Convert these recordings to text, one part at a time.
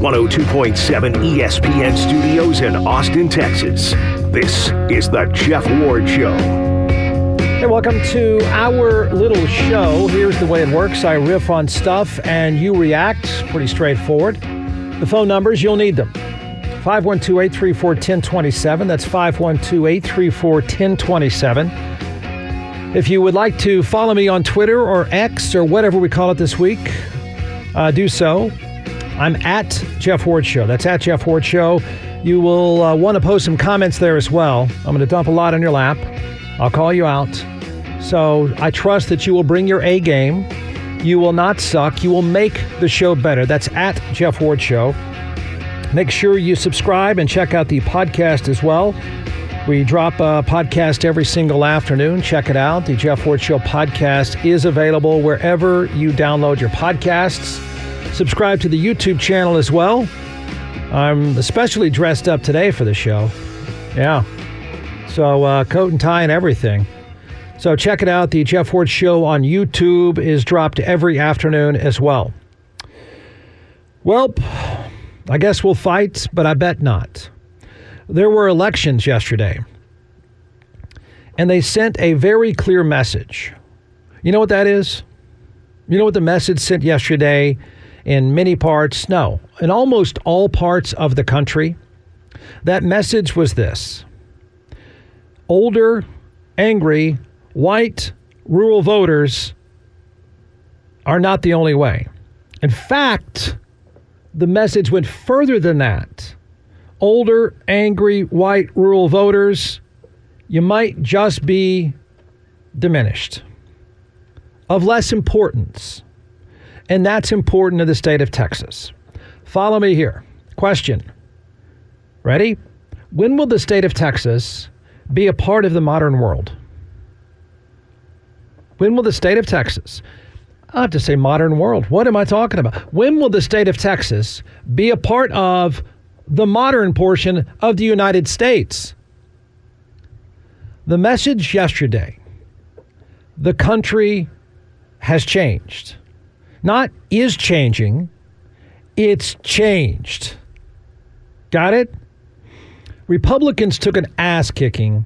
102.7 ESPN studios in Austin, Texas. This is The Jeff Ward Show. Hey, welcome to our little show. Here's the way it works I riff on stuff and you react. Pretty straightforward. The phone numbers, you'll need them 512 834 1027. That's 512 834 1027. If you would like to follow me on Twitter or X or whatever we call it this week, uh, do so. I'm at Jeff Ward Show. That's at Jeff Ward Show. You will uh, want to post some comments there as well. I'm going to dump a lot on your lap. I'll call you out. So I trust that you will bring your A game. You will not suck. You will make the show better. That's at Jeff Ward Show. Make sure you subscribe and check out the podcast as well. We drop a podcast every single afternoon. Check it out. The Jeff Ward Show podcast is available wherever you download your podcasts. Subscribe to the YouTube channel as well. I'm especially dressed up today for the show. Yeah. So, uh, coat and tie and everything. So, check it out. The Jeff Ward Show on YouTube is dropped every afternoon as well. Well, I guess we'll fight, but I bet not. There were elections yesterday, and they sent a very clear message. You know what that is? You know what the message sent yesterday in many parts? No, in almost all parts of the country. That message was this older, angry, white, rural voters are not the only way. In fact, the message went further than that. Older, angry, white, rural voters, you might just be diminished, of less importance. And that's important to the state of Texas. Follow me here. Question Ready? When will the state of Texas be a part of the modern world? When will the state of Texas, I have to say modern world, what am I talking about? When will the state of Texas be a part of the modern portion of the United States? The message yesterday the country has changed. Not is changing, it's changed. Got it? Republicans took an ass kicking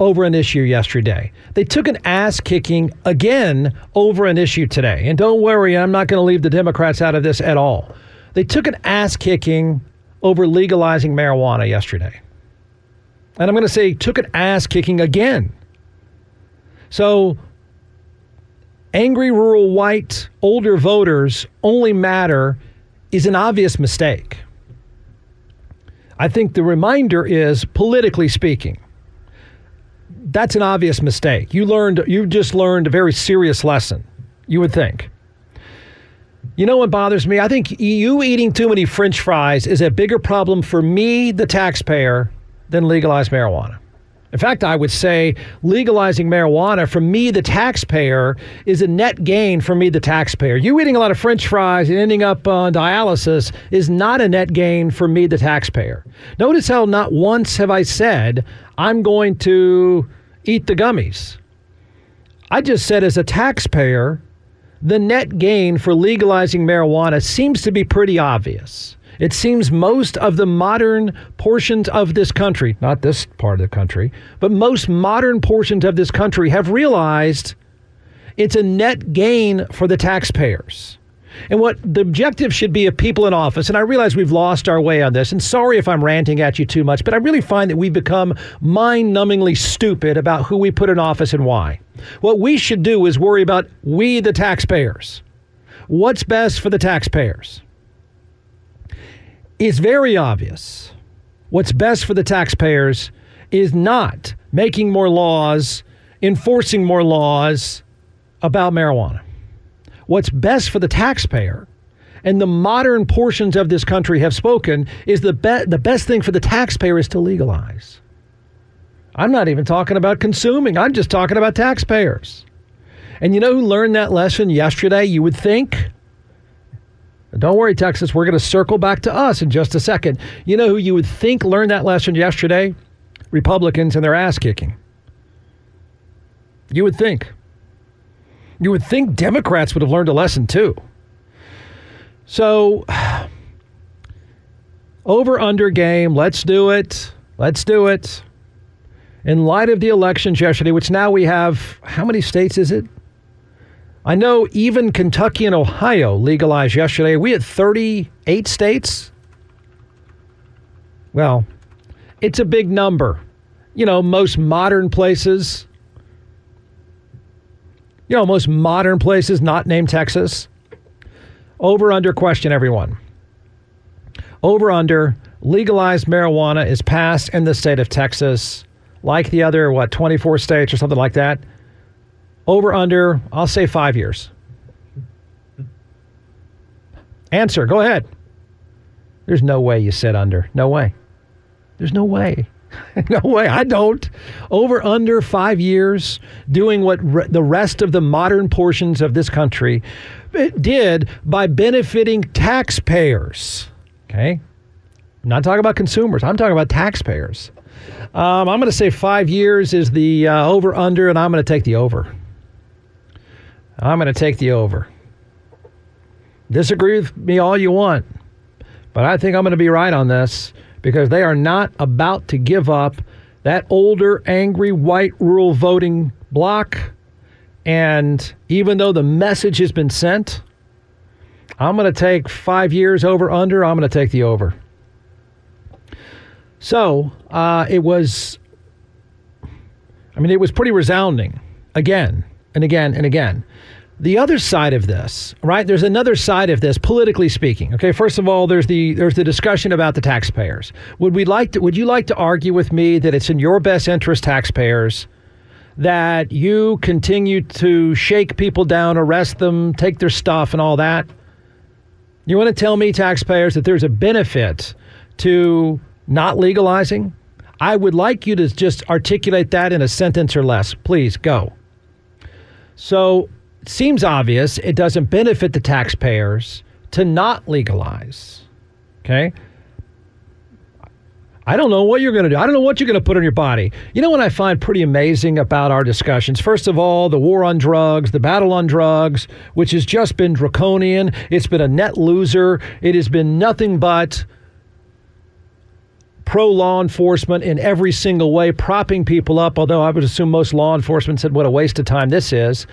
over an issue yesterday. They took an ass kicking again over an issue today. And don't worry, I'm not going to leave the Democrats out of this at all. They took an ass kicking over legalizing marijuana yesterday. And I'm going to say took an ass kicking again. So angry rural white older voters only matter is an obvious mistake. I think the reminder is politically speaking. That's an obvious mistake. You learned you just learned a very serious lesson, you would think. You know what bothers me? I think you eating too many french fries is a bigger problem for me, the taxpayer, than legalized marijuana. In fact, I would say legalizing marijuana for me, the taxpayer, is a net gain for me, the taxpayer. You eating a lot of french fries and ending up on dialysis is not a net gain for me, the taxpayer. Notice how not once have I said, I'm going to eat the gummies. I just said, as a taxpayer, the net gain for legalizing marijuana seems to be pretty obvious. It seems most of the modern portions of this country, not this part of the country, but most modern portions of this country have realized it's a net gain for the taxpayers. And what the objective should be of people in office, and I realize we've lost our way on this, and sorry if I'm ranting at you too much, but I really find that we've become mind numbingly stupid about who we put in office and why. What we should do is worry about we, the taxpayers. What's best for the taxpayers? It's very obvious. What's best for the taxpayers is not making more laws, enforcing more laws about marijuana. What's best for the taxpayer, and the modern portions of this country have spoken, is the, be- the best thing for the taxpayer is to legalize. I'm not even talking about consuming, I'm just talking about taxpayers. And you know who learned that lesson yesterday? You would think don't worry, Texas. We're going to circle back to us in just a second. You know who you would think learned that lesson yesterday? Republicans and their ass kicking. You would think. You would think Democrats would have learned a lesson too. So, Over under game. Let's do it. Let's do it. In light of the elections yesterday, which now we have, how many states is it? I know even Kentucky and Ohio legalized yesterday. We had 38 states. Well, it's a big number. You know, most modern places, you know, most modern places not named Texas. Over under question, everyone. Over under legalized marijuana is passed in the state of Texas, like the other, what, 24 states or something like that. Over under, I'll say five years. Answer, go ahead. There's no way you said under. No way. There's no way. no way. I don't. Over under five years, doing what re- the rest of the modern portions of this country did by benefiting taxpayers. Okay? I'm not talking about consumers. I'm talking about taxpayers. Um, I'm going to say five years is the uh, over under, and I'm going to take the over. I'm going to take the over. Disagree with me all you want, but I think I'm going to be right on this because they are not about to give up that older, angry, white rural voting block. And even though the message has been sent, I'm going to take five years over under. I'm going to take the over. So uh, it was, I mean, it was pretty resounding again and again and again the other side of this, right? There's another side of this, politically speaking. Okay, first of all, there's the there's the discussion about the taxpayers. Would we like to? Would you like to argue with me that it's in your best interest, taxpayers, that you continue to shake people down, arrest them, take their stuff, and all that? You want to tell me, taxpayers, that there's a benefit to not legalizing? I would like you to just articulate that in a sentence or less. Please go. So it seems obvious it doesn't benefit the taxpayers to not legalize. Okay? I don't know what you're going to do. I don't know what you're going to put on your body. You know what I find pretty amazing about our discussions? First of all, the war on drugs, the battle on drugs, which has just been draconian. It's been a net loser. It has been nothing but pro law enforcement in every single way, propping people up, although I would assume most law enforcement said what a waste of time this is.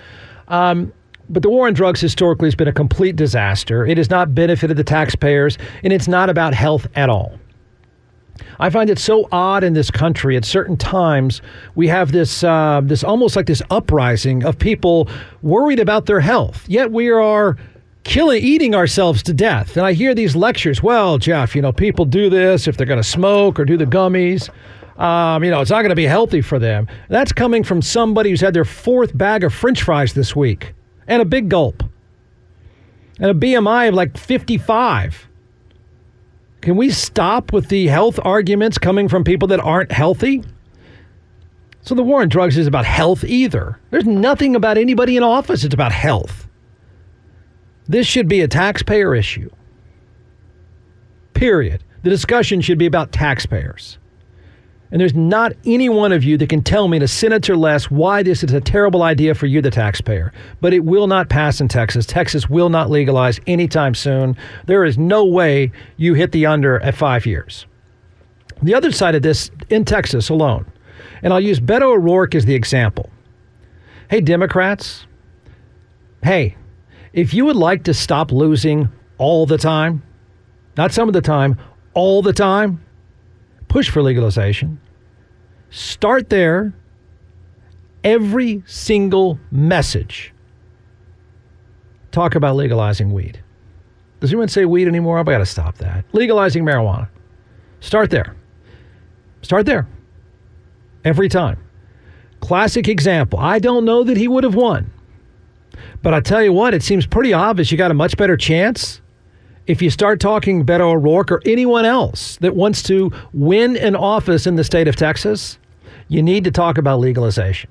Um, but the war on drugs historically has been a complete disaster. It has not benefited the taxpayers, and it's not about health at all. I find it so odd in this country. At certain times, we have this uh, this almost like this uprising of people worried about their health. Yet we are killing, eating ourselves to death. And I hear these lectures. Well, Jeff, you know, people do this if they're going to smoke or do the gummies. Um, you know, it's not going to be healthy for them. That's coming from somebody who's had their fourth bag of french fries this week and a big gulp and a BMI of like 55. Can we stop with the health arguments coming from people that aren't healthy? So the war on drugs is about health either. There's nothing about anybody in office It's about health. This should be a taxpayer issue. Period. The discussion should be about taxpayers. And there's not any one of you that can tell me in a sentence or less why this is a terrible idea for you, the taxpayer. But it will not pass in Texas. Texas will not legalize anytime soon. There is no way you hit the under at five years. The other side of this, in Texas alone, and I'll use Beto O'Rourke as the example. Hey, Democrats, hey, if you would like to stop losing all the time, not some of the time, all the time, push for legalization. Start there. Every single message. Talk about legalizing weed. Does anyone say weed anymore? I've got to stop that. Legalizing marijuana. Start there. Start there. Every time. Classic example. I don't know that he would have won. But I tell you what, it seems pretty obvious you got a much better chance if you start talking Beto O'Rourke or anyone else that wants to win an office in the state of Texas, you need to talk about legalization.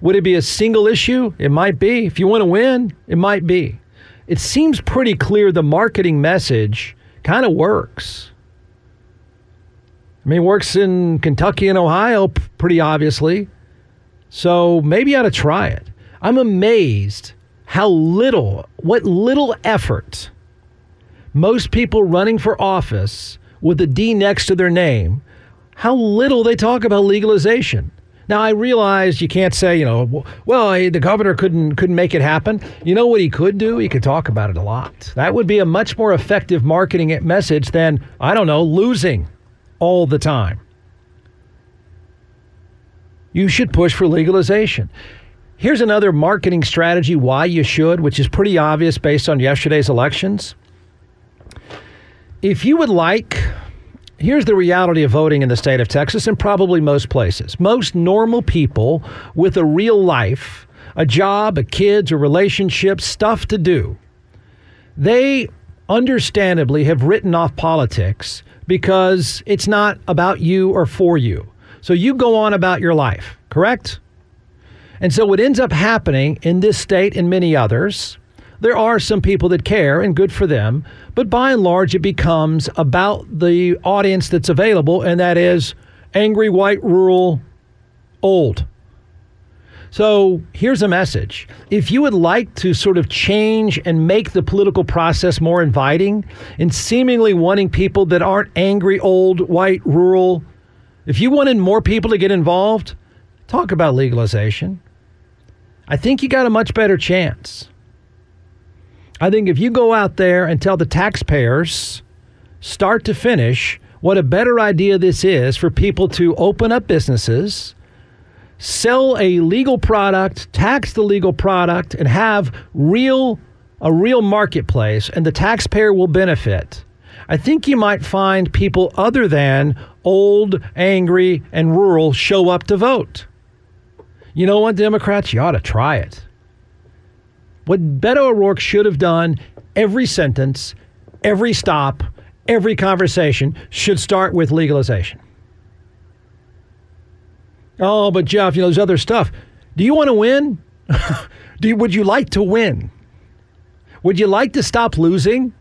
Would it be a single issue? It might be. If you want to win, it might be. It seems pretty clear the marketing message kind of works. I mean, works in Kentucky and Ohio pretty obviously. So maybe you ought to try it. I'm amazed how little, what little effort most people running for office with a D next to their name, how little they talk about legalization. Now I realize you can't say, you know, well, the governor couldn't couldn't make it happen. You know what he could do? He could talk about it a lot. That would be a much more effective marketing message than I don't know, losing all the time. You should push for legalization. Here's another marketing strategy why you should, which is pretty obvious based on yesterday's elections. If you would like Here's the reality of voting in the state of Texas and probably most places. Most normal people with a real life, a job, a kids, a relationship, stuff to do, they understandably have written off politics because it's not about you or for you. So you go on about your life, correct? And so what ends up happening in this state and many others there are some people that care, and good for them. But by and large, it becomes about the audience that's available, and that is angry, white, rural, old. So here's a message. If you would like to sort of change and make the political process more inviting and seemingly wanting people that aren't angry, old, white, rural, if you wanted more people to get involved, talk about legalization. I think you got a much better chance. I think if you go out there and tell the taxpayers, start to finish, what a better idea this is for people to open up businesses, sell a legal product, tax the legal product, and have real a real marketplace, and the taxpayer will benefit. I think you might find people other than old, angry, and rural show up to vote. You know what, Democrats? You ought to try it. What Beto O'Rourke should have done every sentence, every stop, every conversation should start with legalization. Oh, but Jeff, you know, there's other stuff. Do you want to win? Do you, would you like to win? Would you like to stop losing?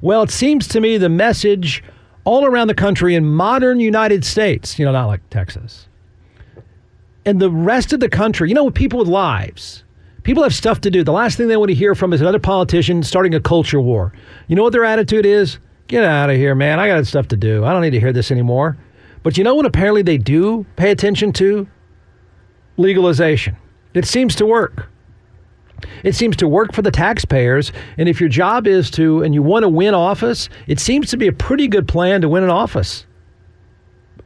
Well, it seems to me the message all around the country in modern United States, you know, not like Texas, and the rest of the country, you know, with people with lives, People have stuff to do. The last thing they want to hear from is another politician starting a culture war. You know what their attitude is? Get out of here, man. I got stuff to do. I don't need to hear this anymore. But you know what apparently they do pay attention to? Legalization. It seems to work. It seems to work for the taxpayers. And if your job is to, and you want to win office, it seems to be a pretty good plan to win an office.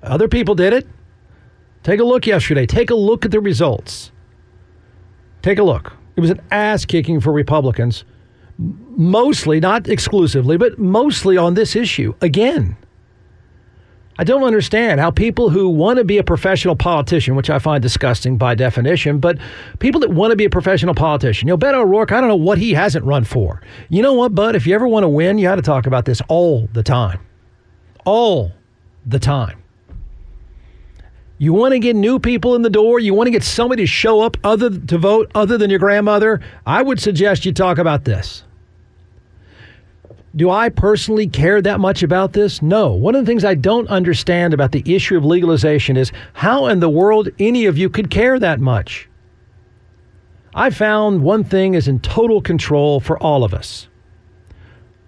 Other people did it. Take a look yesterday. Take a look at the results. Take a look. It was an ass kicking for Republicans, mostly, not exclusively, but mostly on this issue. Again, I don't understand how people who want to be a professional politician, which I find disgusting by definition, but people that want to be a professional politician, you know, Beto O'Rourke, I don't know what he hasn't run for. You know what, bud? If you ever want to win, you got to talk about this all the time. All the time. You want to get new people in the door? You want to get somebody to show up other to vote other than your grandmother? I would suggest you talk about this. Do I personally care that much about this? No. One of the things I don't understand about the issue of legalization is how in the world any of you could care that much. I found one thing is in total control for all of us.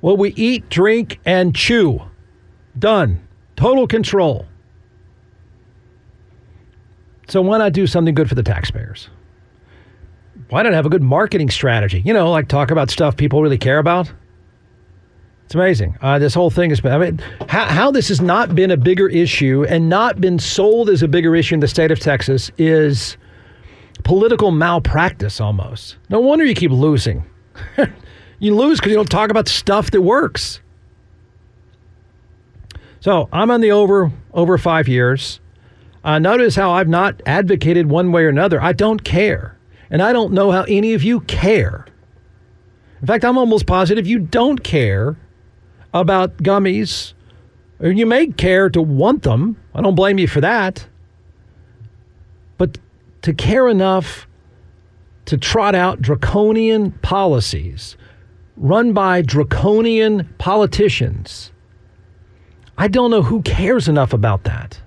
What we eat, drink, and chew. Done. Total control. So why not do something good for the taxpayers? Why not have a good marketing strategy? You know, like talk about stuff people really care about. It's amazing. Uh, this whole thing has been, I mean, how, how this has not been a bigger issue and not been sold as a bigger issue in the state of Texas is political malpractice almost. No wonder you keep losing. you lose because you don't talk about stuff that works. So I'm on the over over five years. Uh, notice how I've not advocated one way or another. I don't care. And I don't know how any of you care. In fact, I'm almost positive you don't care about gummies. You may care to want them. I don't blame you for that. But to care enough to trot out draconian policies run by draconian politicians, I don't know who cares enough about that.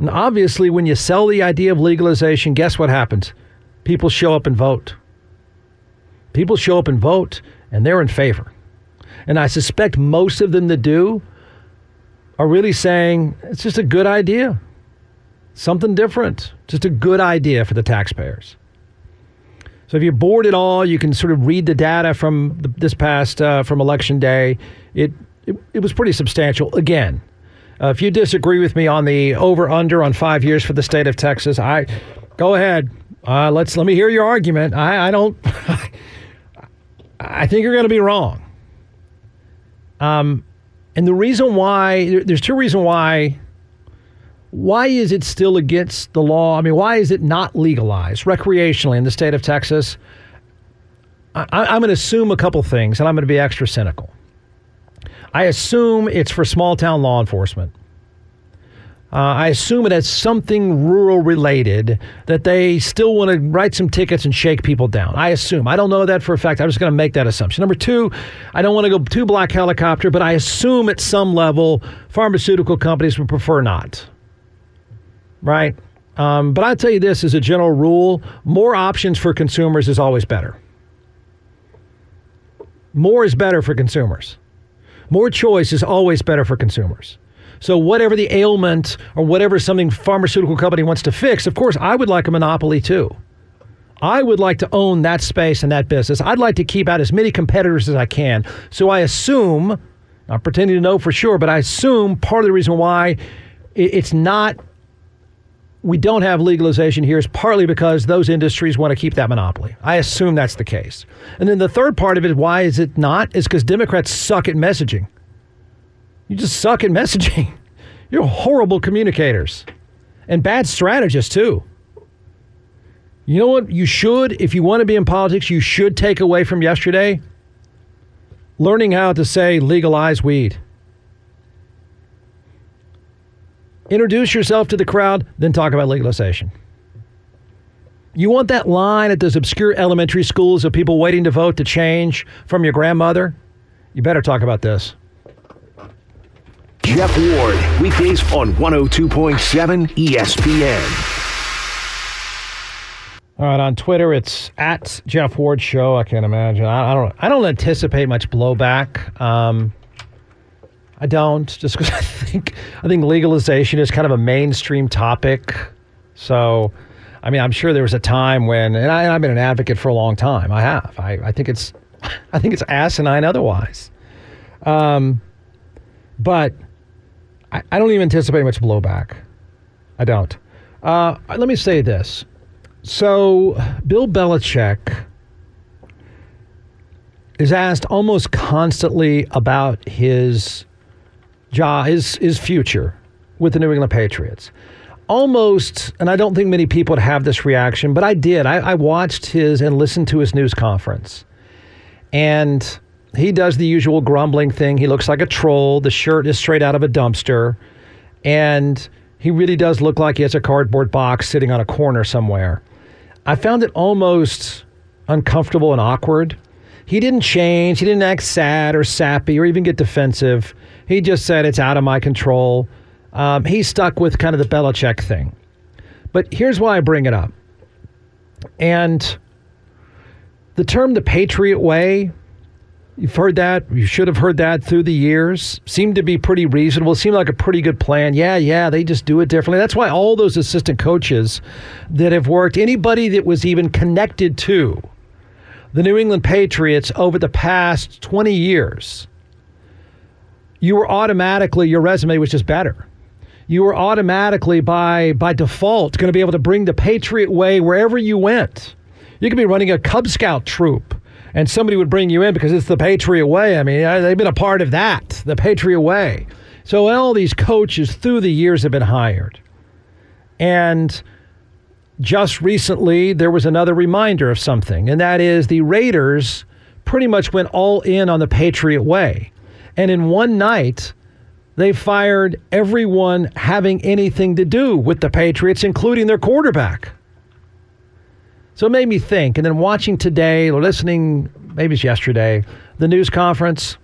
And obviously, when you sell the idea of legalization, guess what happens? People show up and vote. People show up and vote, and they're in favor. and I suspect most of them that do are really saying it's just a good idea. Something different. Just a good idea for the taxpayers. So if you're bored at all, you can sort of read the data from the, this past uh, from election day. It, it, it was pretty substantial. Again, uh, if you disagree with me on the over under on five years for the state of Texas, I go ahead. Uh, let's let me hear your argument. I, I don't. I think you're going to be wrong. Um, and the reason why there's two reasons why why is it still against the law? I mean, why is it not legalized recreationally in the state of Texas? I, am going to assume a couple things, and I'm going to be extra cynical. I assume it's for small town law enforcement. Uh, I assume it has something rural related that they still want to write some tickets and shake people down. I assume. I don't know that for a fact. I'm just going to make that assumption. Number two, I don't want to go too black helicopter, but I assume at some level pharmaceutical companies would prefer not right? Um, but I'll tell you this as a general rule more options for consumers is always better. More is better for consumers. More choice is always better for consumers. So, whatever the ailment or whatever something pharmaceutical company wants to fix, of course, I would like a monopoly too. I would like to own that space and that business. I'd like to keep out as many competitors as I can. So, I assume, I'm pretending to know for sure, but I assume part of the reason why it's not we don't have legalization here is partly because those industries want to keep that monopoly. I assume that's the case. And then the third part of it, why is it not, is because Democrats suck at messaging. You just suck at messaging. You're horrible communicators and bad strategists, too. You know what? You should, if you want to be in politics, you should take away from yesterday learning how to say legalize weed. Introduce yourself to the crowd, then talk about legalization. You want that line at those obscure elementary schools of people waiting to vote to change from your grandmother? You better talk about this. Jeff Ward, weekdays on 102.7 ESPN. All right, on Twitter it's at Jeff Ward Show. I can't imagine. I, I don't. I don't anticipate much blowback. Um, I don't, just because I think I think legalization is kind of a mainstream topic. So, I mean, I'm sure there was a time when, and, I, have been an advocate for a long time. I have. I, I think it's, I think it's asinine otherwise. Um, but I, I don't even anticipate much blowback. I don't. Uh, let me say this. So, Bill Belichick is asked almost constantly about his Ja, his, his future with the New England Patriots. Almost, and I don't think many people would have this reaction, but I did. I, I watched his and listened to his news conference. And he does the usual grumbling thing. He looks like a troll. The shirt is straight out of a dumpster. And he really does look like he has a cardboard box sitting on a corner somewhere. I found it almost uncomfortable and awkward. He didn't change. He didn't act sad or sappy or even get defensive. He just said it's out of my control. Um, he stuck with kind of the Belichick thing. But here's why I bring it up. And the term the Patriot way, you've heard that. You should have heard that through the years. Seemed to be pretty reasonable. Seemed like a pretty good plan. Yeah, yeah, they just do it differently. That's why all those assistant coaches that have worked, anybody that was even connected to the New England Patriots over the past 20 years, you were automatically your resume was just better. You were automatically by by default going to be able to bring the Patriot way wherever you went. You could be running a Cub Scout troop and somebody would bring you in because it's the Patriot way. I mean, they've been a part of that, the Patriot way. So all these coaches through the years have been hired. And just recently, there was another reminder of something, and that is the Raiders pretty much went all in on the Patriot way. And in one night, they fired everyone having anything to do with the Patriots, including their quarterback. So it made me think. And then watching today or listening, maybe it's yesterday, the news conference,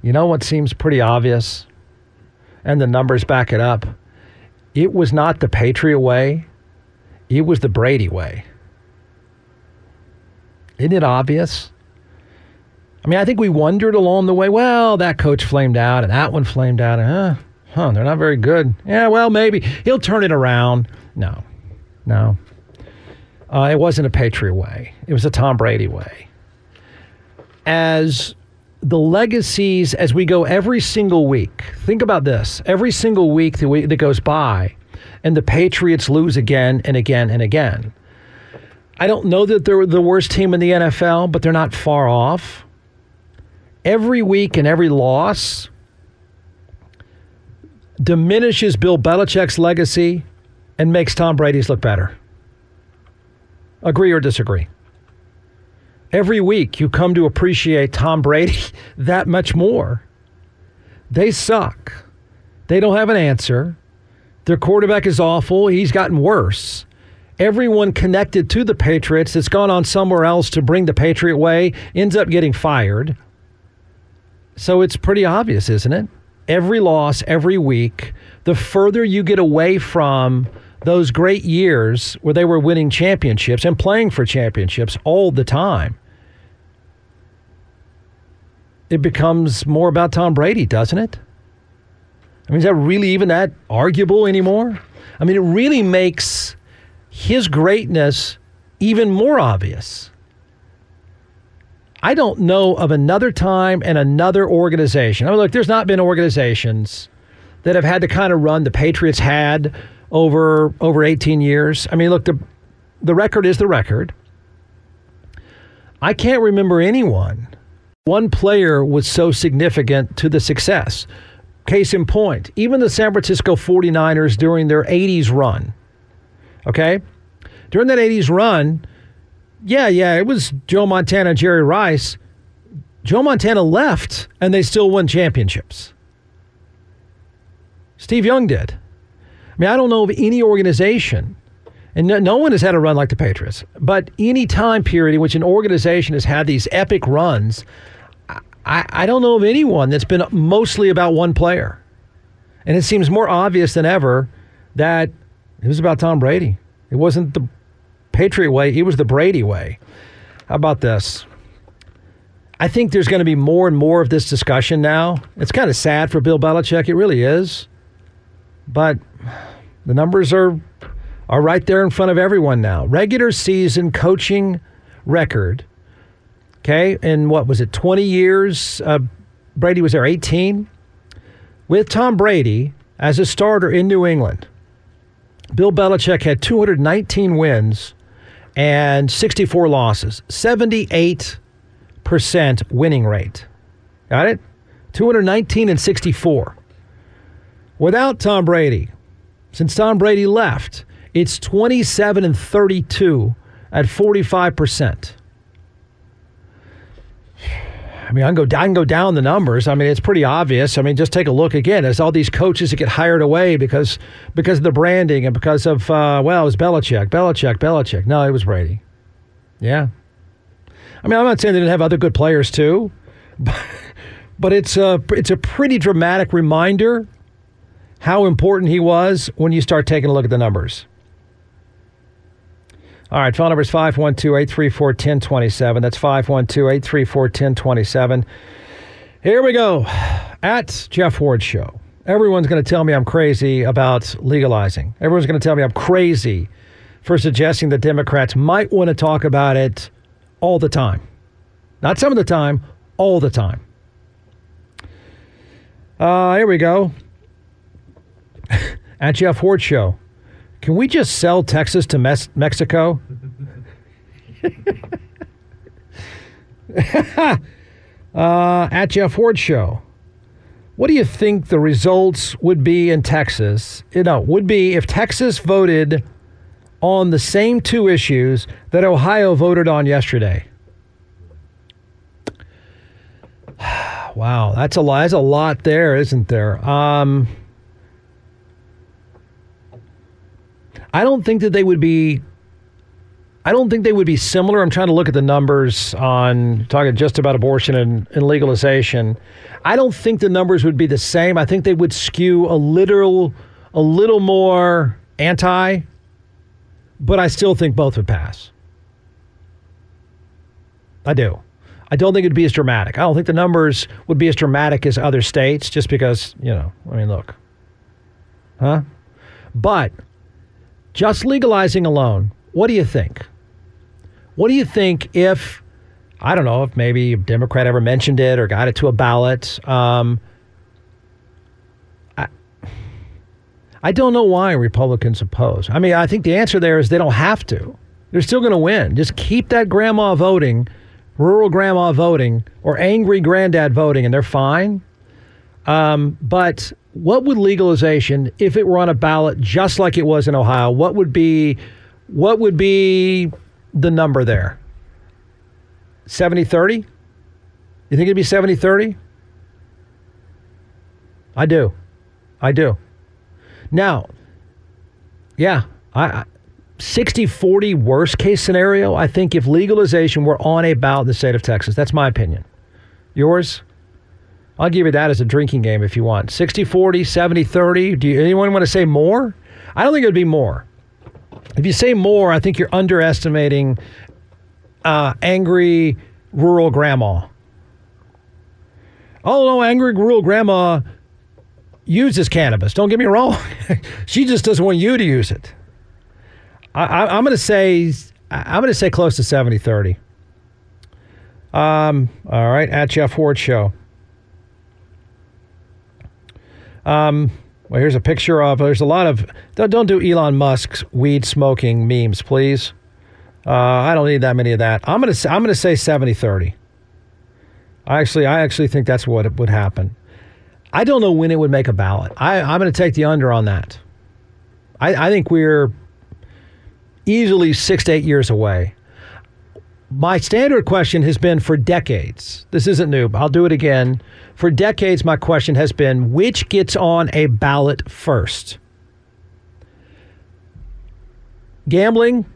you know what seems pretty obvious? And the numbers back it up. It was not the Patriot way, it was the Brady way. Isn't it obvious? I mean, I think we wondered along the way, well, that coach flamed out and that one flamed out. And, uh, huh, they're not very good. Yeah, well, maybe he'll turn it around. No, no. Uh, it wasn't a Patriot way, it was a Tom Brady way. As the legacies, as we go every single week, think about this every single week that, we, that goes by, and the Patriots lose again and again and again. I don't know that they're the worst team in the NFL, but they're not far off. Every week and every loss diminishes Bill Belichick's legacy and makes Tom Brady's look better. Agree or disagree? Every week you come to appreciate Tom Brady that much more. They suck. They don't have an answer. Their quarterback is awful. He's gotten worse. Everyone connected to the Patriots that's gone on somewhere else to bring the Patriot way ends up getting fired. So it's pretty obvious, isn't it? Every loss, every week, the further you get away from those great years where they were winning championships and playing for championships all the time, it becomes more about Tom Brady, doesn't it? I mean, is that really even that arguable anymore? I mean, it really makes his greatness even more obvious. I don't know of another time and another organization. I mean, look, there's not been organizations that have had the kind of run the Patriots had over over 18 years. I mean, look, the the record is the record. I can't remember anyone. One player was so significant to the success. Case in point, even the San Francisco 49ers during their 80s run. Okay? During that 80s run, yeah, yeah, it was Joe Montana Jerry Rice. Joe Montana left and they still won championships. Steve Young did. I mean, I don't know of any organization, and no, no, one has had a run like the Patriots, but any time period in which an organization has had these epic runs, I, I don't know of anyone that's been mostly about one player. And it seems more obvious than ever that it was about Tom Brady. It wasn't the Patriot way, he was the Brady way. How about this? I think there's going to be more and more of this discussion now. It's kind of sad for Bill Belichick. It really is. But the numbers are are right there in front of everyone now. Regular season coaching record. Okay, and what was it? 20 years. Uh, Brady was there 18 with Tom Brady as a starter in New England. Bill Belichick had 219 wins and 64 losses, 78% winning rate. Got it? 219 and 64. Without Tom Brady, since Tom Brady left, it's 27 and 32 at 45%. I mean, I can go I can go down the numbers. I mean, it's pretty obvious. I mean, just take a look again. There's all these coaches that get hired away because because of the branding and because of uh, well, it was Belichick, Belichick, Belichick. No, it was Brady. Yeah. I mean, I'm not saying they didn't have other good players too, but, but it's a it's a pretty dramatic reminder how important he was when you start taking a look at the numbers. All right, phone number is 512 834 1027. That's 512 834 1027. Here we go. At Jeff Ward Show. Everyone's going to tell me I'm crazy about legalizing. Everyone's going to tell me I'm crazy for suggesting that Democrats might want to talk about it all the time. Not some of the time, all the time. Uh, here we go. At Jeff Ward Show. Can we just sell Texas to Mes- Mexico? uh, at Jeff Ward Show. What do you think the results would be in Texas? You know, would be if Texas voted on the same two issues that Ohio voted on yesterday. wow, that's a lot. That's a lot there, isn't there? Um, I don't think that they would be. I don't think they would be similar. I'm trying to look at the numbers on talking just about abortion and, and legalization. I don't think the numbers would be the same. I think they would skew a little, a little more anti, but I still think both would pass. I do. I don't think it'd be as dramatic. I don't think the numbers would be as dramatic as other states just because, you know, I mean, look. Huh? But just legalizing alone, what do you think? What do you think if, I don't know, if maybe a Democrat ever mentioned it or got it to a ballot? Um, I, I don't know why Republicans oppose. I mean, I think the answer there is they don't have to. They're still going to win. Just keep that grandma voting rural grandma voting or angry granddad voting, and they're fine. Um, but what would legalization, if it were on a ballot just like it was in Ohio, what would be what would be the number there? 70 30? You think it'd be 70 30? I do. I do. Now, yeah, I, 60 40 worst case scenario, I think if legalization were on a ballot in the state of Texas. That's my opinion. Yours? I'll give you that as a drinking game if you want. 60 40, 70 30. Do you, anyone want to say more? I don't think it would be more. If you say more, I think you're underestimating uh, angry rural grandma. Oh, no, angry rural grandma uses cannabis. Don't get me wrong. she just doesn't want you to use it. I, am going to say I'm going to say close to 70 30. Um, all right, at Jeff Ward Show. Um, well, here's a picture of. There's a lot of. Don't, don't do Elon Musk's weed smoking memes, please. Uh, I don't need that many of that. I'm gonna. I'm gonna say 70-30. I actually, I actually think that's what would happen. I don't know when it would make a ballot. I, I'm to take the under on that. I, I think we're easily six to eight years away. My standard question has been for decades. This isn't new, I'll do it again. For decades, my question has been which gets on a ballot first? Gambling,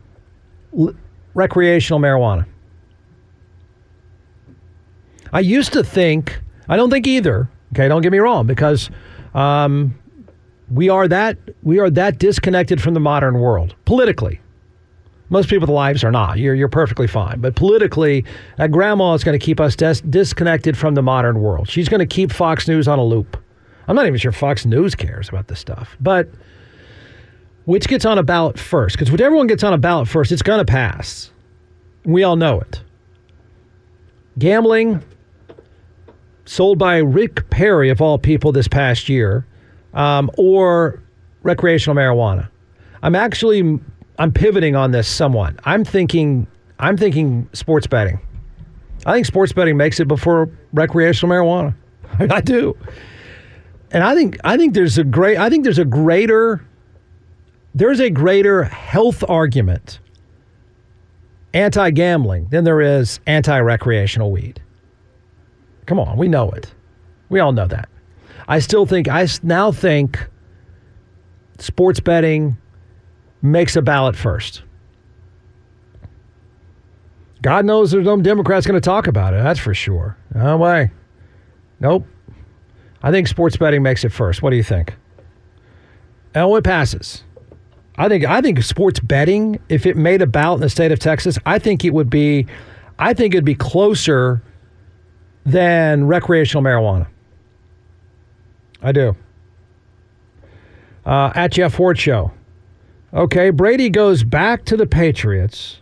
l- recreational marijuana. I used to think, I don't think either. Okay, don't get me wrong, because um, we are that we are that disconnected from the modern world politically. Most people's lives are not. You're, you're perfectly fine. But politically, that grandma is going to keep us des- disconnected from the modern world. She's going to keep Fox News on a loop. I'm not even sure Fox News cares about this stuff. But which gets on a ballot first? Because whichever one gets on a ballot first, it's going to pass. We all know it. Gambling, sold by Rick Perry, of all people, this past year, um, or recreational marijuana. I'm actually I'm pivoting on this somewhat. I'm thinking I'm thinking sports betting. I think sports betting makes it before recreational marijuana. I do. And I think I think there's a great I think there's a greater there's a greater health argument anti-gambling than there is anti-recreational weed. Come on, we know it. We all know that. I still think I now think sports betting makes a ballot first. God knows there's no Democrats going to talk about it. That's for sure. No way. Nope. I think sports betting makes it first. What do you think? And it passes. I think I think sports betting, if it made a ballot in the state of Texas, I think it would be I think it'd be closer than recreational marijuana. I do. Uh, at Jeff Ward Show. Okay, Brady goes back to the Patriots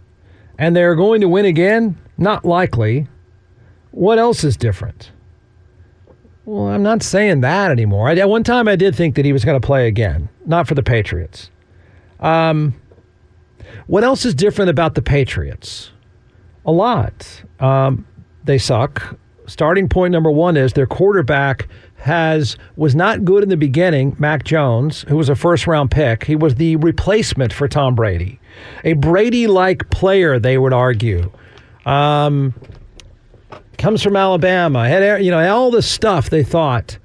and they're going to win again? Not likely. What else is different? Well, I'm not saying that anymore. I, at one time, I did think that he was going to play again, not for the Patriots. Um, what else is different about the Patriots? A lot. Um, they suck. Starting point number one is their quarterback has was not good in the beginning. Mac Jones, who was a first round pick, he was the replacement for Tom Brady, a Brady like player. They would argue. Um, comes from Alabama. Had you know all the stuff they thought.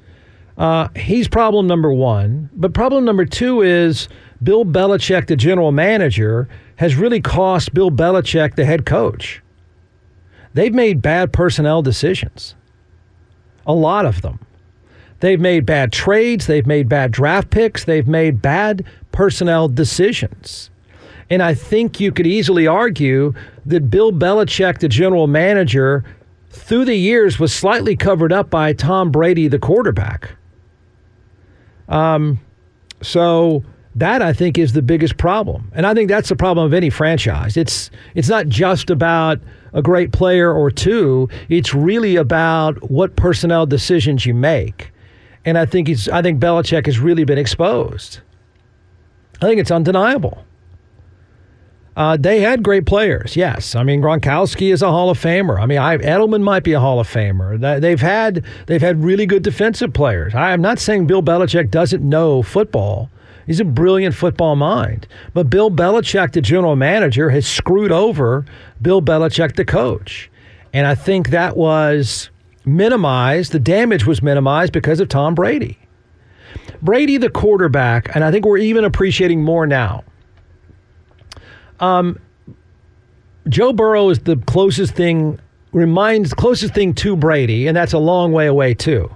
Uh, he's problem number one. But problem number two is Bill Belichick, the general manager, has really cost Bill Belichick, the head coach. They've made bad personnel decisions. A lot of them. They've made bad trades. They've made bad draft picks. They've made bad personnel decisions. And I think you could easily argue that Bill Belichick, the general manager, through the years was slightly covered up by Tom Brady, the quarterback. Um, so that I think is the biggest problem, and I think that's the problem of any franchise. It's it's not just about a great player or two. It's really about what personnel decisions you make, and I think it's I think Belichick has really been exposed. I think it's undeniable. Uh, they had great players, yes. I mean, Gronkowski is a Hall of Famer. I mean, I, Edelman might be a Hall of Famer. They've had they've had really good defensive players. I am not saying Bill Belichick doesn't know football. He's a brilliant football mind. But Bill Belichick, the general manager, has screwed over Bill Belichick, the coach. And I think that was minimized. The damage was minimized because of Tom Brady. Brady, the quarterback, and I think we're even appreciating more now um, Joe Burrow is the closest thing, reminds closest thing to Brady, and that's a long way away too.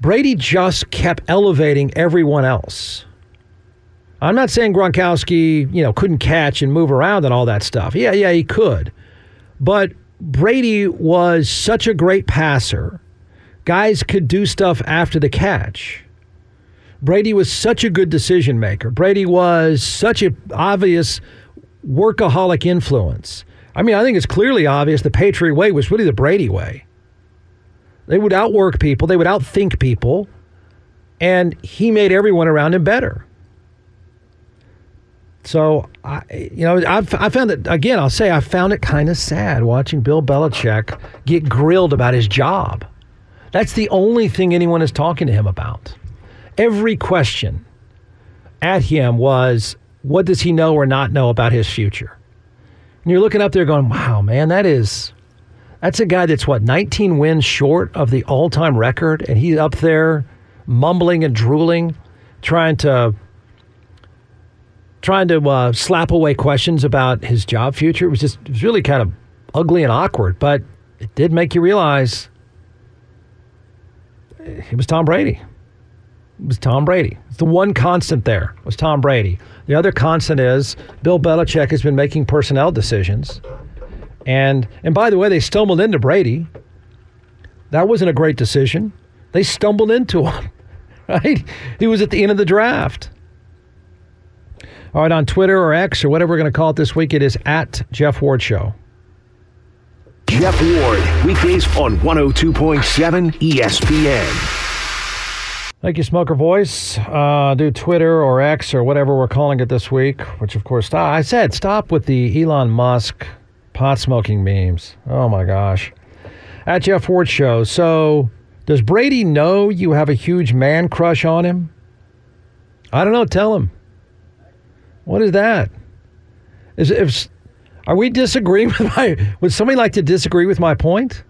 Brady just kept elevating everyone else. I'm not saying Gronkowski, you know, couldn't catch and move around and all that stuff. Yeah, yeah, he could. But Brady was such a great passer. Guys could do stuff after the catch. Brady was such a good decision maker. Brady was such an obvious workaholic influence. I mean, I think it's clearly obvious the Patriot way was really the Brady way. They would outwork people, they would outthink people, and he made everyone around him better. So, I, you know, I've, I found it, again, I'll say I found it kind of sad watching Bill Belichick get grilled about his job. That's the only thing anyone is talking to him about. Every question at him was what does he know or not know about his future? And you're looking up there going, wow, man, that is, that's a guy that's what, 19 wins short of the all time record. And he's up there mumbling and drooling, trying to, trying to uh, slap away questions about his job future. It was just, it was really kind of ugly and awkward, but it did make you realize it was Tom Brady. It was Tom Brady. It's the one constant there was Tom Brady. The other constant is Bill Belichick has been making personnel decisions. And and by the way, they stumbled into Brady. That wasn't a great decision. They stumbled into him. Right? He was at the end of the draft. All right, on Twitter or X or whatever we're going to call it this week, it is at Jeff Ward Show. Jeff Ward, weekdays on 102.7 ESPN. Thank you, Smoker Voice. Uh, do Twitter or X or whatever we're calling it this week, which of course, stop. I said stop with the Elon Musk pot smoking memes. Oh my gosh. At Jeff Ward Show. So, does Brady know you have a huge man crush on him? I don't know. Tell him. What is that? Is if are we disagreeing with my? Would somebody like to disagree with my point?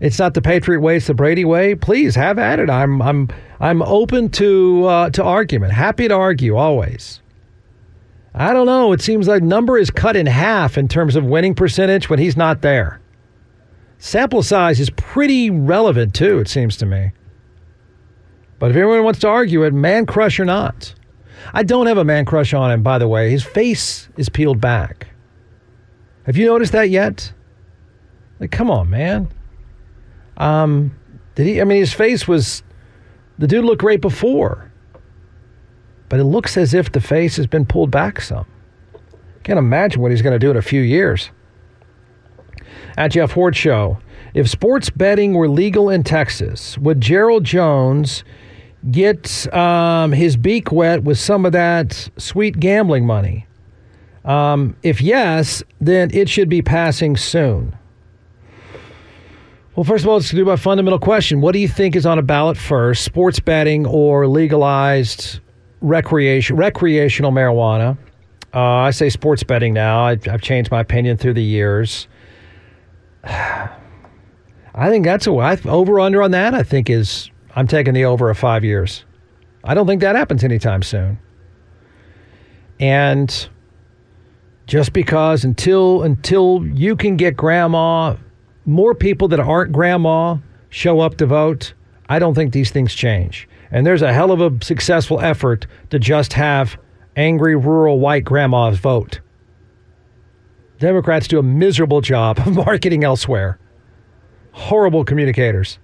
It's not the Patriot way; it's the Brady way. Please have at it. I'm I'm I'm open to uh, to argument. Happy to argue always. I don't know. It seems like number is cut in half in terms of winning percentage when he's not there. Sample size is pretty relevant too. It seems to me. But if anyone wants to argue it, man crush or not, I don't have a man crush on him. By the way, his face is peeled back. Have you noticed that yet? Like, come on, man. Um, did he? I mean, his face was. The dude looked great before, but it looks as if the face has been pulled back some. Can't imagine what he's going to do in a few years. At Jeff Ward Show, if sports betting were legal in Texas, would Gerald Jones get um, his beak wet with some of that sweet gambling money? Um, if yes, then it should be passing soon. Well, first of all, let's do my fundamental question. What do you think is on a ballot first, sports betting or legalized recreation, recreational marijuana? Uh, I say sports betting now. I, have changed my opinion through the years. I think that's a over under on that. I think is I'm taking the over of five years. I don't think that happens anytime soon. And just because until until you can get grandma more people that aren't grandma show up to vote, I don't think these things change. And there's a hell of a successful effort to just have angry rural white grandmas vote. Democrats do a miserable job of marketing elsewhere. Horrible communicators.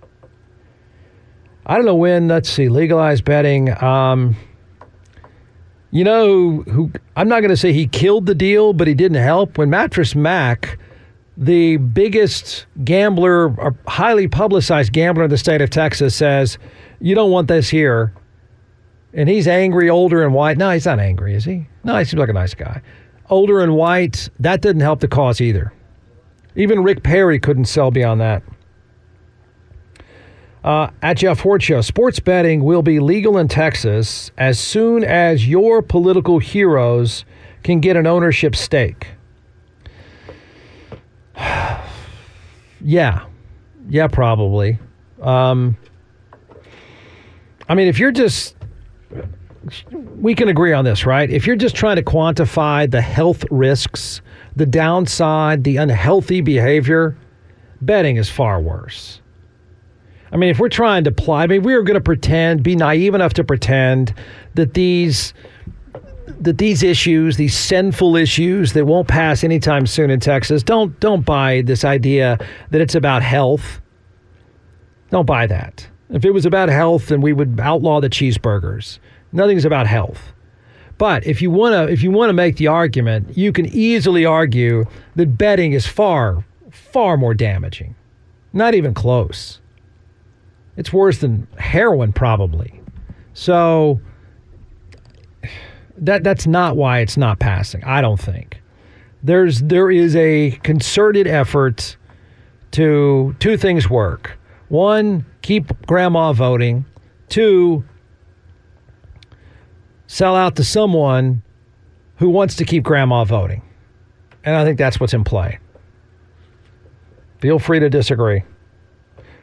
I don't know when, let's see, legalized betting. Um, you know who I'm not going to say he killed the deal, but he didn't help. When Mattress Mac, the biggest gambler, or highly publicized gambler in the state of Texas, says, You don't want this here. And he's angry, older, and white. No, he's not angry, is he? No, he seems like a nice guy. Older and white, that didn't help the cause either. Even Rick Perry couldn't sell beyond that. Uh, at Jeff Ward Show, sports betting will be legal in Texas as soon as your political heroes can get an ownership stake. yeah, yeah, probably. Um, I mean, if you're just, we can agree on this, right? If you're just trying to quantify the health risks, the downside, the unhealthy behavior, betting is far worse. I mean, if we're trying to apply, I mean, we are going to pretend, be naive enough to pretend that these that these issues, these sinful issues that won't pass anytime soon in Texas, don't don't buy this idea that it's about health. Don't buy that. If it was about health, then we would outlaw the cheeseburgers. Nothing's about health. But if you want to if you want to make the argument, you can easily argue that betting is far far more damaging. Not even close. It's worse than heroin, probably. So that that's not why it's not passing. I don't think there's there is a concerted effort to two things work. One, keep grandma voting. Two, sell out to someone who wants to keep grandma voting. And I think that's what's in play. Feel free to disagree.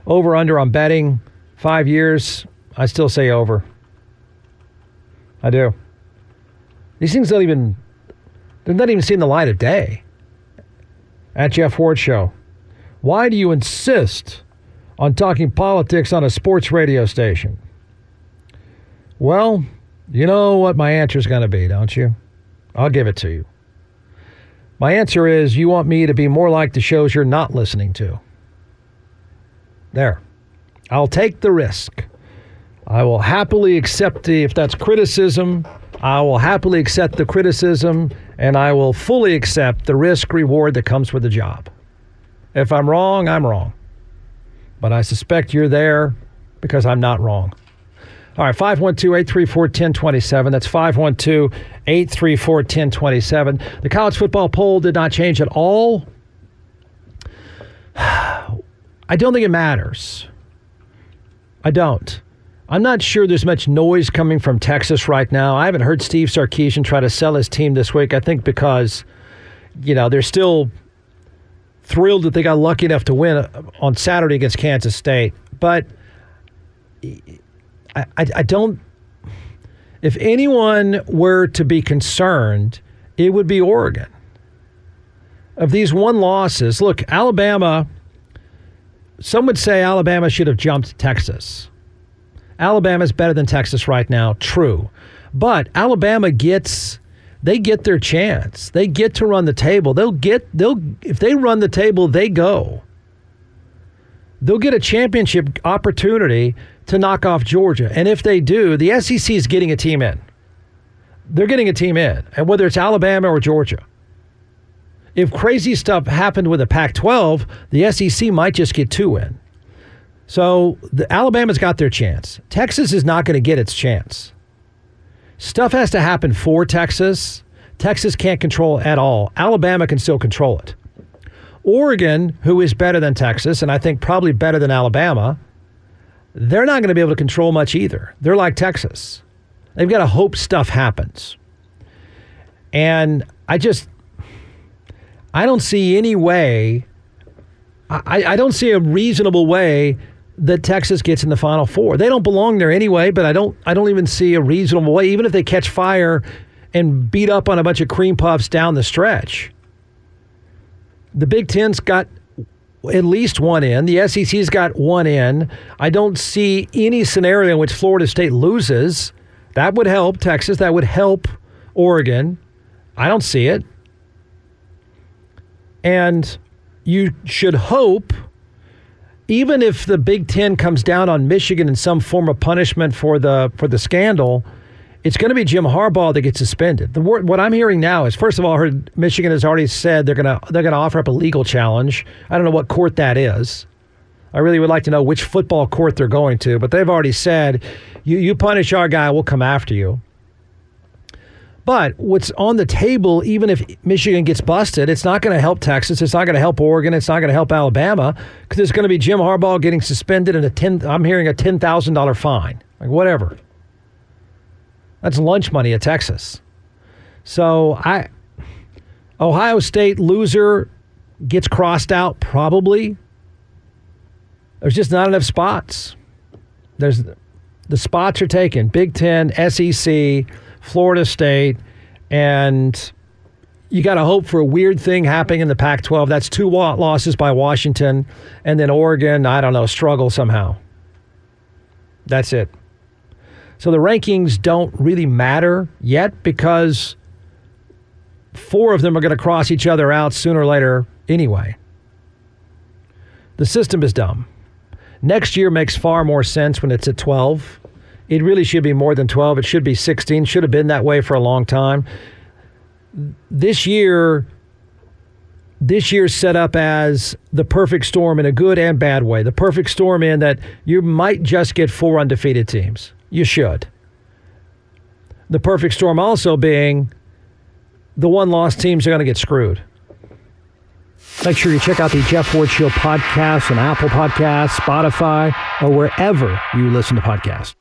Over under on betting, five years. I still say over. I do. These things don't even they're not even seeing the light of day. At Jeff Ward Show. Why do you insist on talking politics on a sports radio station? Well, you know what my answer is going to be, don't you? I'll give it to you. My answer is you want me to be more like the shows you're not listening to. There. I'll take the risk. I will happily accept the, if that's criticism, I will happily accept the criticism and I will fully accept the risk reward that comes with the job. If I'm wrong, I'm wrong. But I suspect you're there because I'm not wrong. All right, 512 834 1027. That's 512 834 1027. The college football poll did not change at all. I don't think it matters. I don't. I'm not sure there's much noise coming from Texas right now. I haven't heard Steve Sarkisian try to sell his team this week. I think because, you know, they're still thrilled that they got lucky enough to win uh, on Saturday against Kansas State. But I, I, I don't. If anyone were to be concerned, it would be Oregon. Of these one losses, look, Alabama some would say Alabama should have jumped Texas. Alabama's better than Texas right now, true. But Alabama gets they get their chance. They get to run the table. They'll get they'll if they run the table, they go. They'll get a championship opportunity to knock off Georgia. And if they do, the SEC is getting a team in. They're getting a team in, and whether it's Alabama or Georgia if crazy stuff happened with the Pac 12, the SEC might just get two in. So the, Alabama's got their chance. Texas is not going to get its chance. Stuff has to happen for Texas. Texas can't control at all. Alabama can still control it. Oregon, who is better than Texas, and I think probably better than Alabama, they're not going to be able to control much either. They're like Texas. They've got to hope stuff happens. And I just, I don't see any way, I, I don't see a reasonable way that Texas gets in the Final Four. They don't belong there anyway, but I don't I don't even see a reasonable way, even if they catch fire and beat up on a bunch of cream puffs down the stretch. The Big Ten's got at least one in. The SEC's got one in. I don't see any scenario in which Florida State loses. That would help Texas. That would help Oregon. I don't see it. And you should hope even if the Big Ten comes down on Michigan in some form of punishment for the for the scandal, it's going to be Jim Harbaugh that gets suspended. The word, what I'm hearing now is, first of all, heard Michigan has already said they're going to they're going to offer up a legal challenge. I don't know what court that is. I really would like to know which football court they're going to, but they've already said, you, you punish our guy, we'll come after you. But what's on the table, even if Michigan gets busted, it's not going to help Texas. It's not going to help Oregon. It's not going to help Alabama because it's going to be Jim Harbaugh getting suspended and a ten. I'm hearing a ten thousand dollar fine, like whatever. That's lunch money at Texas. So I, Ohio State loser gets crossed out probably. There's just not enough spots. There's the spots are taken. Big Ten, SEC Florida State, and you got to hope for a weird thing happening in the Pac 12. That's two losses by Washington, and then Oregon, I don't know, struggle somehow. That's it. So the rankings don't really matter yet because four of them are going to cross each other out sooner or later anyway. The system is dumb. Next year makes far more sense when it's at 12 it really should be more than 12. It should be 16. Should have been that way for a long time. This year, this year's set up as the perfect storm in a good and bad way. The perfect storm in that you might just get four undefeated teams. You should. The perfect storm also being the one loss teams are going to get screwed. Make sure you check out the Jeff Ward Show podcast on Apple Podcasts, Spotify, or wherever you listen to podcasts.